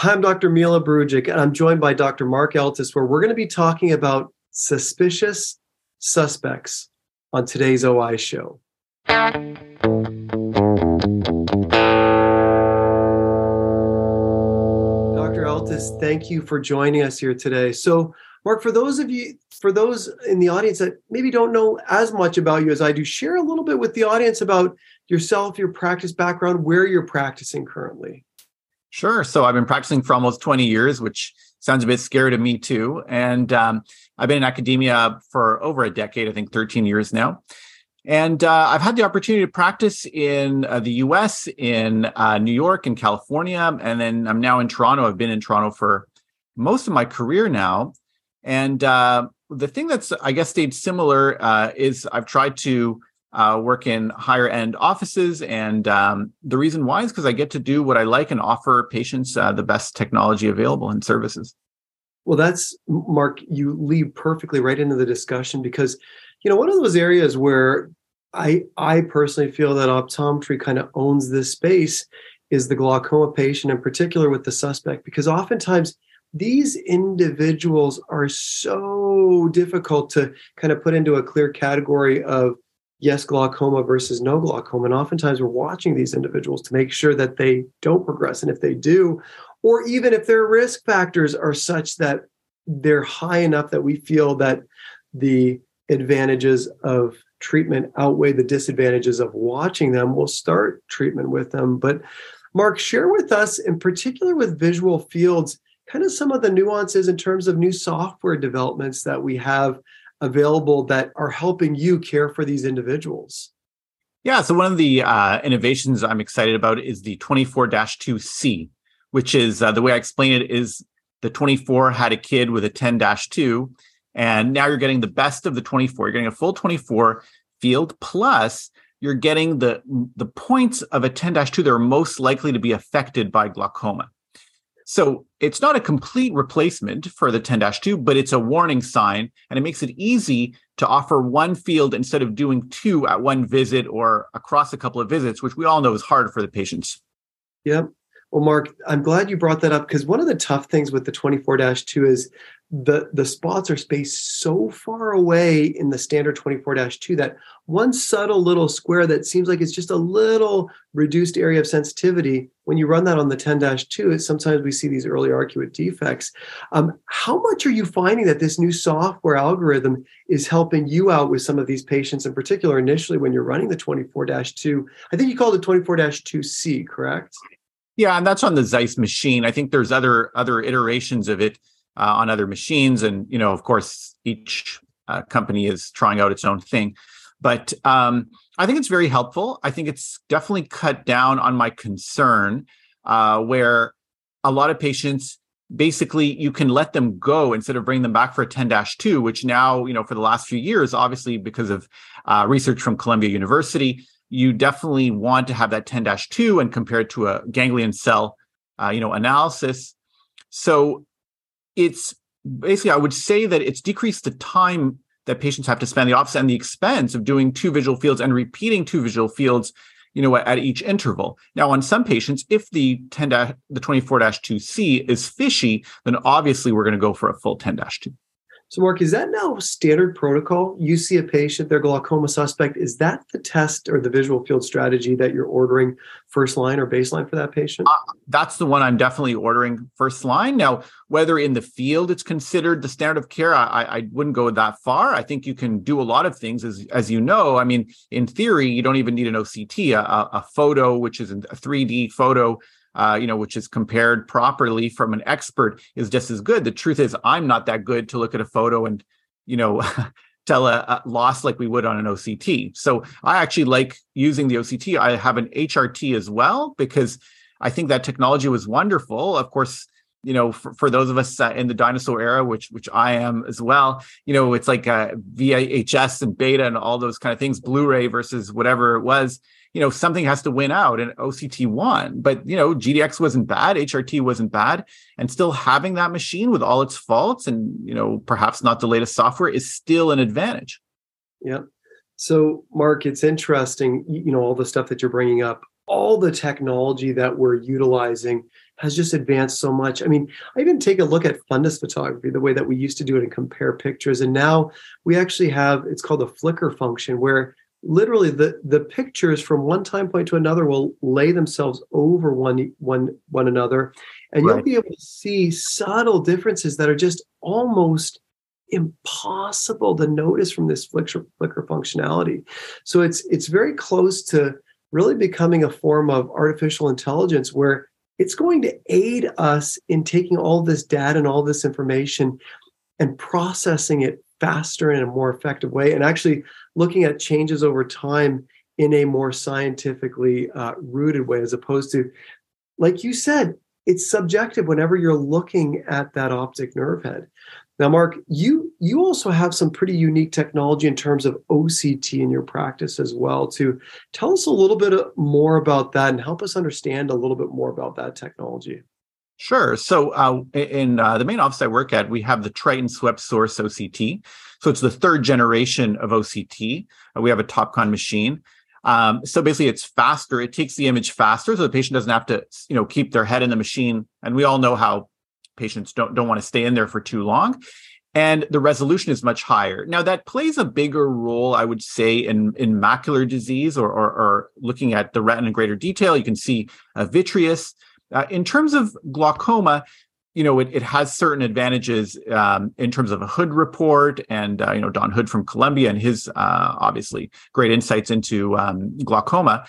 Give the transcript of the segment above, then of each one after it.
Hi, I'm Dr. Mila Brujic, and I'm joined by Dr. Mark Eltis, where we're going to be talking about suspicious suspects on today's OI show. Dr. Eltis, thank you for joining us here today. So, Mark, for those of you, for those in the audience that maybe don't know as much about you as I do, share a little bit with the audience about yourself, your practice background, where you're practicing currently. Sure. So I've been practicing for almost 20 years, which sounds a bit scary to me too. And um, I've been in academia for over a decade, I think 13 years now. And uh, I've had the opportunity to practice in uh, the US, in uh, New York, in California, and then I'm now in Toronto. I've been in Toronto for most of my career now. And uh, the thing that's, I guess, stayed similar uh, is I've tried to uh, work in higher end offices. And um, the reason why is because I get to do what I like and offer patients uh, the best technology available and services. Well, that's Mark, you lead perfectly right into the discussion because, you know, one of those areas where I I personally feel that optometry kind of owns this space is the glaucoma patient, in particular with the suspect, because oftentimes these individuals are so difficult to kind of put into a clear category of yes glaucoma versus no glaucoma. And oftentimes we're watching these individuals to make sure that they don't progress. And if they do or even if their risk factors are such that they're high enough that we feel that the advantages of treatment outweigh the disadvantages of watching them we'll start treatment with them. But mark share with us in particular with visual fields kind of some of the nuances in terms of new software developments that we have available that are helping you care for these individuals? Yeah, so one of the uh, innovations I'm excited about is the 24 2C, which is uh, the way I explain it is the 24 had a kid with a 10 2, and now you're getting the best of the 24. You're getting a full 24 field, plus you're getting the, the points of a 10 2 that are most likely to be affected by glaucoma. So it's not a complete replacement for the 10 2, but it's a warning sign and it makes it easy to offer one field instead of doing two at one visit or across a couple of visits, which we all know is hard for the patients. Yep. Well, Mark, I'm glad you brought that up because one of the tough things with the 24 2 is the the spots are spaced so far away in the standard 24-2 that one subtle little square that seems like it's just a little reduced area of sensitivity when you run that on the 10-2 sometimes we see these early arcuate defects. Um, how much are you finding that this new software algorithm is helping you out with some of these patients in particular initially when you're running the 24-2 i think you called it 24-2c correct? Yeah and that's on the zeiss machine. I think there's other other iterations of it uh, on other machines. And, you know, of course, each uh, company is trying out its own thing. But um, I think it's very helpful. I think it's definitely cut down on my concern uh, where a lot of patients basically you can let them go instead of bringing them back for a 10-2 which now you know for the last few years obviously because of uh, research from columbia university you definitely want to have that 10-2 and compare it to a ganglion cell uh, you know analysis so it's basically, I would say that it's decreased the time that patients have to spend the office and the expense of doing two visual fields and repeating two visual fields you know at each interval. Now on some patients if the 10 the 24-2c is fishy then obviously we're going to go for a full 10-2 so, Mark, is that now standard protocol? You see a patient, they're glaucoma suspect. Is that the test or the visual field strategy that you're ordering first line or baseline for that patient? Uh, that's the one I'm definitely ordering first line. Now, whether in the field it's considered the standard of care, I, I wouldn't go that far. I think you can do a lot of things, as, as you know. I mean, in theory, you don't even need an OCT, a, a photo, which is a 3D photo uh, you know, which is compared properly from an expert is just as good. The truth is, I'm not that good to look at a photo and, you know, tell a, a, loss like we would on an OCT. So I actually like using the OCT. I have an HRT as well because I think that technology was wonderful. Of course, you know, for, for those of us uh, in the dinosaur era, which which I am as well, you know, it's like uh, VHS and beta and all those kind of things, Blu-ray versus whatever it was you know something has to win out and OCT won. But you know GDX wasn't bad, HRT wasn't bad, and still having that machine with all its faults and you know perhaps not the latest software is still an advantage. Yeah. So Mark, it's interesting. You know all the stuff that you're bringing up, all the technology that we're utilizing has just advanced so much. I mean, I even take a look at fundus photography, the way that we used to do it and compare pictures. And now we actually have it's called a flicker function where literally the the pictures from one time point to another will lay themselves over one one one another and right. you'll be able to see subtle differences that are just almost impossible to notice from this flicker flicker functionality so it's it's very close to really becoming a form of artificial intelligence where it's going to aid us in taking all this data and all this information and processing it faster in a more effective way and actually looking at changes over time in a more scientifically uh, rooted way as opposed to like you said it's subjective whenever you're looking at that optic nerve head now mark you you also have some pretty unique technology in terms of oct in your practice as well to tell us a little bit uh, more about that and help us understand a little bit more about that technology Sure. So uh, in uh, the main office I work at, we have the Triton Swept Source OCT. So it's the third generation of OCT. Uh, we have a Topcon machine. Um, so basically, it's faster. It takes the image faster, so the patient doesn't have to, you know, keep their head in the machine. And we all know how patients don't don't want to stay in there for too long. And the resolution is much higher. Now that plays a bigger role, I would say, in in macular disease or or, or looking at the retina in greater detail. You can see vitreous. Uh, in terms of glaucoma, you know, it, it has certain advantages um, in terms of a Hood report and, uh, you know, Don Hood from Columbia and his uh, obviously great insights into um, glaucoma.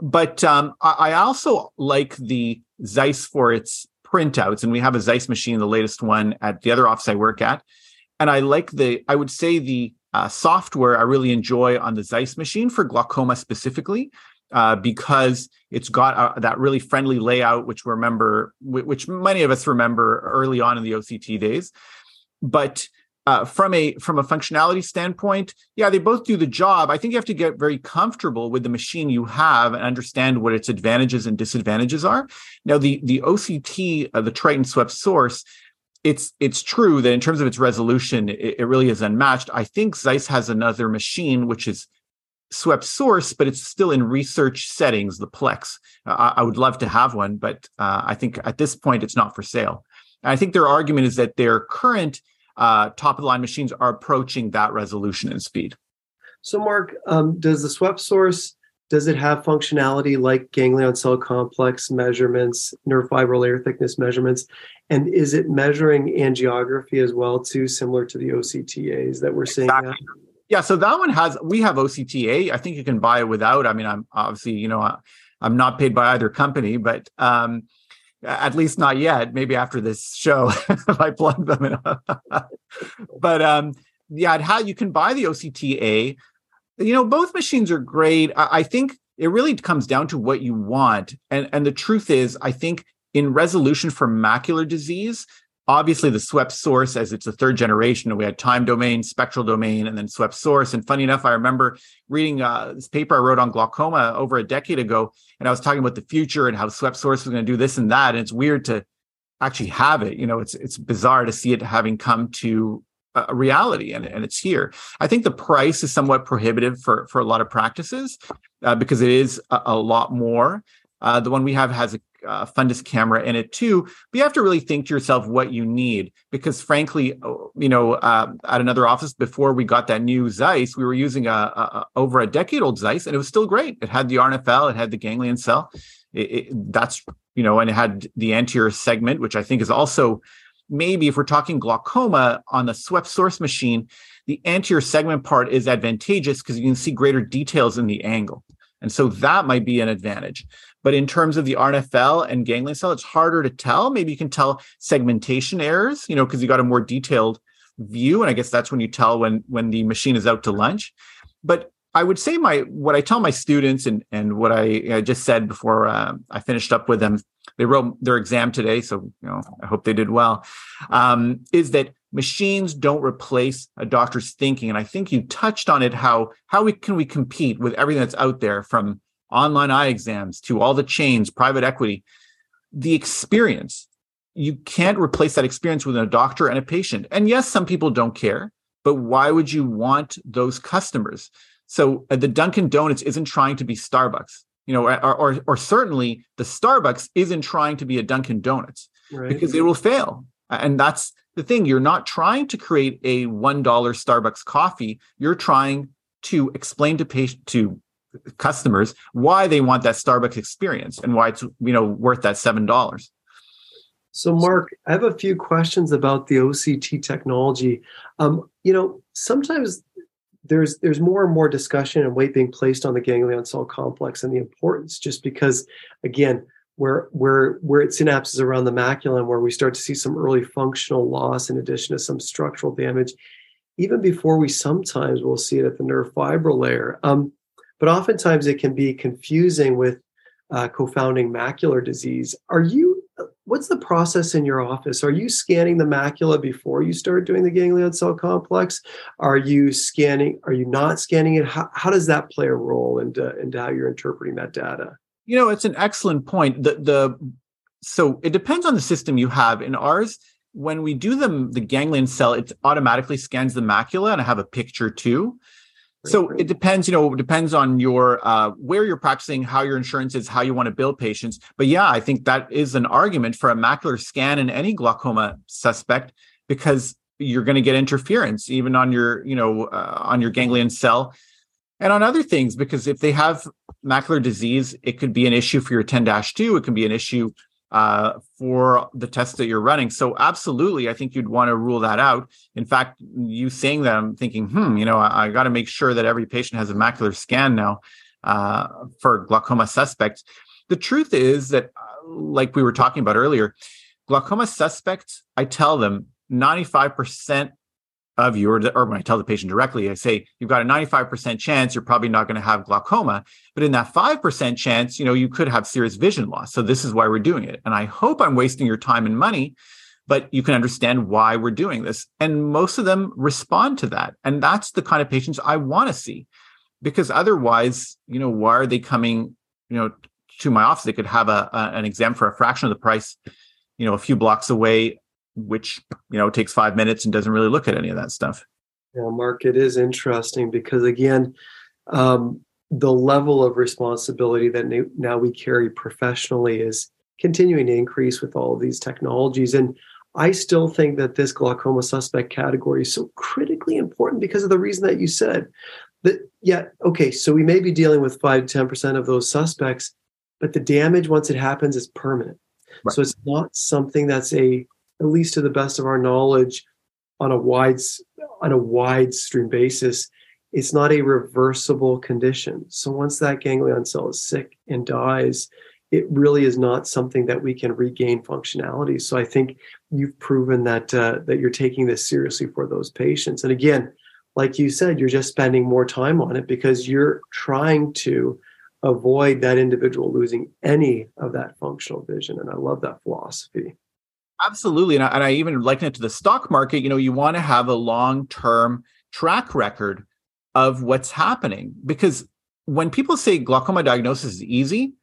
But um, I, I, also like the Zeiss for its printouts. And we have a Zeiss machine, the latest one at the other office I work at. And I like the, I would say the uh, software I really enjoy on the Zeiss machine for glaucoma specifically uh, because it's got uh, that really friendly layout, which we remember, which many of us remember early on in the OCT days. But uh, from a from a functionality standpoint, yeah, they both do the job. I think you have to get very comfortable with the machine you have and understand what its advantages and disadvantages are. Now, the the OCT, uh, the Triton Swept Source, it's it's true that in terms of its resolution, it, it really is unmatched. I think Zeiss has another machine which is swept source, but it's still in research settings, the Plex. Uh, I, would love to have one, but uh, I think at this point it's not for sale. And I think their argument is that their current uh, top of the line machines are approaching that resolution and speed. So, Mark, um, does the swept source does it have functionality like ganglion cell complex measurements, nerve fiber layer thickness measurements, and is it measuring angiography as well too, similar to the OCTAs that we're seeing? Exactly. Now? Yeah, so that one has we have OCTA. I think you can buy it without. I mean, I'm obviously you know I'm not paid by either company, but um, at least not yet. Maybe after this show, if I plug them in. but um, yeah, had you can buy the OCTA. You know, both machines are great. I, I think it really comes down to what you want, and and the truth is, I think in resolution for macular disease, obviously the swept source as it's the third generation we had time domain spectral domain and then swept source. And funny enough i remember reading uh, this paper i wrote on glaucoma over a decade ago and i was talking about the future and how swept source was going to do this and that and it's weird to actually have it. You know it's it's bizarre to see it having come to a reality and, and it's here. I think the price is somewhat prohibitive for for a lot of practices uh, because it is a, a lot more. Uh, the one we have has a uh, fundus camera in it too. But you have to really think to yourself what you need because, frankly, oh, you know, uh, at another office before we got that new Zeiss, we were using a, a, over a decade old Zeiss, and it was still great. It had the RNFL, it had the ganglion cell. It, it, that's you know, and it had the anterior segment, which I think is also maybe if we're talking glaucoma on the swept source machine, the anterior segment part is advantageous because you can see greater details in the angle. And so that might be an advantage. But in terms of the RNFL and ganglion cell, it's harder to tell. Maybe you can tell segmentation errors, you know, because you got a more detailed view. And I guess that's when you tell when when the machine is out to lunch. But I would say my what I tell my students and and what I, I just said before uh, I finished up with them, they wrote their exam today, so you know I hope they did well. Um, is that machines don't replace a doctor's thinking, and I think you touched on it. How how we can we compete with everything that's out there from online eye exams to all the chains, private equity, the experience, you can't replace that experience with a doctor and a patient. And yes, some people don't care, but why would you want those customers? So uh, the Dunkin' Donuts isn't trying to be Starbucks. You know, or, or, or certainly the Starbucks isn't trying to be a Dunkin' Donuts right. because it will fail. And that's the thing. You're not trying to create a $1 Starbucks coffee. You're trying to explain to patient to customers why they want that Starbucks experience and why it's you know worth that seven dollars. So, Mark, I have a few questions about the OCT technology. Um, you know, sometimes there's there's more and more discussion and weight being placed on the ganglion cell complex and the importance, just because, again, where where where it synapses around the macula and where we start to see some early functional loss in addition to some structural damage, even before we sometimes will see it at the nerve fiber layer. Um, but oftentimes it can be confusing with uh, confounding macular disease. Are you, what's the process in your office? Are you scanning the macula before you start doing the ganglion cell complex? Are you scanning, are you not scanning it? How, how does that play a role into, into how you're interpreting that data? You know, it's an excellent point. The, the, so it depends on the system you have. In ours, when we do the, the ganglion cell, it automatically scans the macula, and I have a picture too so it depends you know it depends on your uh, where you're practicing how your insurance is how you want to bill patients. But yeah i think that is an argument for a macular scan in any glaucoma suspect because you're going to get interference even on your you know uh, on your ganglion cell. And on other things because if they have macular disease it could be an issue for your 10-2 it can be an issue uh, for the tests that you're running. So absolutely, I think you'd want to rule that out. In fact, you saying that, I'm thinking, hmm, you know, I, I got to make sure that every patient has a macular scan now uh, for glaucoma suspects. The truth is that, uh, like we were talking about earlier, glaucoma suspects, I tell them 95% of you, or, or when I tell the patient directly, I say, you've got a 95% chance you're probably not going to have glaucoma. But in that 5% chance, you know, you could have serious vision loss. So this is why we're doing it. And I hope I'm wasting your time and money, but you can understand why we're doing this. And most of them respond to that. And that's the kind of patients I want to see. Because otherwise, you know, why are they coming, you know, to my office? They could have a, a an exam for a fraction of the price, you know, a few blocks away which you know takes five minutes and doesn't really look at any of that stuff. Yeah mark it is interesting because again um, the level of responsibility that now we carry professionally is continuing to increase with all of these technologies. And i still think that this glaucoma suspect category is so critically important because of the reason that you said that yeah okay so we may be dealing with 5 to 10% of those suspects but the damage once it happens is permanent. Right. so it's not something that's a at least to the best of our knowledge, on a wide on a wide stream basis, it's not a reversible condition. So once that ganglion cell is sick and dies, it really is not something that we can regain functionality. So I think you've proven that uh, that you're taking this seriously for those patients. And again, like you said, you're just spending more time on it because you're trying to avoid that individual losing any of that functional vision. And I love that philosophy. Absolutely. And I, and I even liken it to the stock market. You know, you want to have a long term track record of what's happening because when people say glaucoma diagnosis is easy,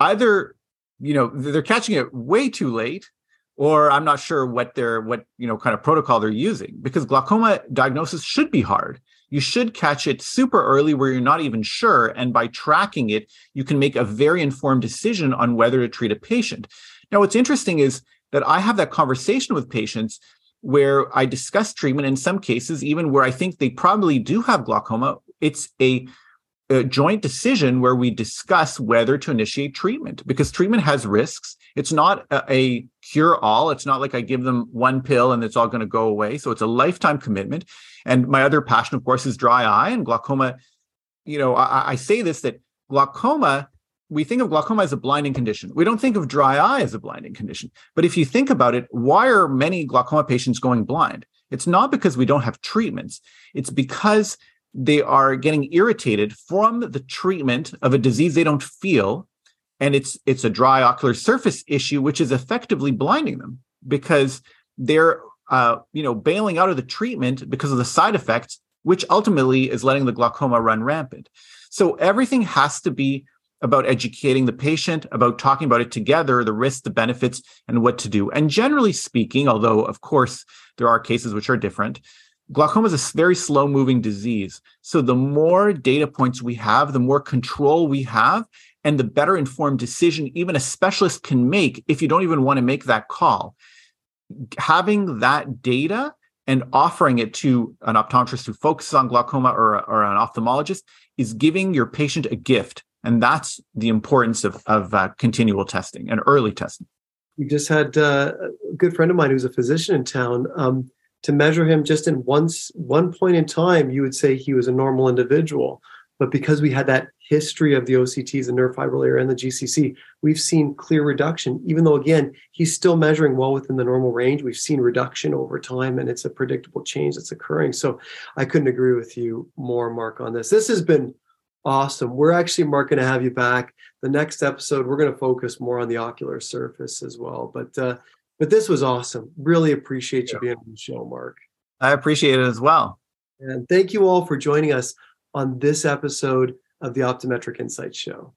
either, you know, they're catching it way too late or I'm not sure what they're, what, you know, kind of protocol they're using because glaucoma diagnosis should be hard. You should catch it super early where you're not even sure. And by tracking it, you can make a very informed decision on whether to treat a patient. Now, what's interesting is that I have that conversation with patients where I discuss treatment in some cases, even where I think they probably do have glaucoma. It's a, a joint decision where we discuss whether to initiate treatment because treatment has risks. It's not a, a cure all. It's not like I give them one pill and it's all going to go away. So it's a lifetime commitment. And my other passion, of course, is dry eye and glaucoma. You know, I, I say this that glaucoma we think of glaucoma as a blinding condition. We don't think of dry eye as a blinding condition. But if you think about it, why are many glaucoma patients going blind? It's not because we don't have treatments. It's because they are getting irritated from the treatment of a disease they don't feel and it's it's a dry ocular surface issue which is effectively blinding them because they're uh, you know bailing out of the treatment because of the side effects which ultimately is letting the glaucoma run rampant so everything has to be about educating the patient, about talking about it together, the risks, the benefits, and what to do. And generally speaking, although of course there are cases which are different, glaucoma is a very slow moving disease. So the more data points we have, the more control we have, and the better informed decision even a specialist can make if you don't even want to make that call. Having that data and offering it to an optometrist who focuses on glaucoma or, or an ophthalmologist is giving your patient a gift. And that's the importance of, of uh, continual testing and early testing. We just had uh, a good friend of mine who's a physician in town. Um, to measure him just in one, one point in time, you would say he was a normal individual. But because we had that history of the OCTs, the layer, and the GCC, we've seen clear reduction. Even though, again, he's still measuring well within the normal range, we've seen reduction over time, and it's a predictable change that's occurring. So I couldn't agree with you more, Mark, on this. This has been awesome. We're actually, Mark, going to have you back. The next episode, we're going to focus more on the ocular surface as well. But uh, but this was awesome. Really appreciate you being on the show, Mark. I appreciate it as well. And thank you all for joining us on this episode of the Optometric Insights Show.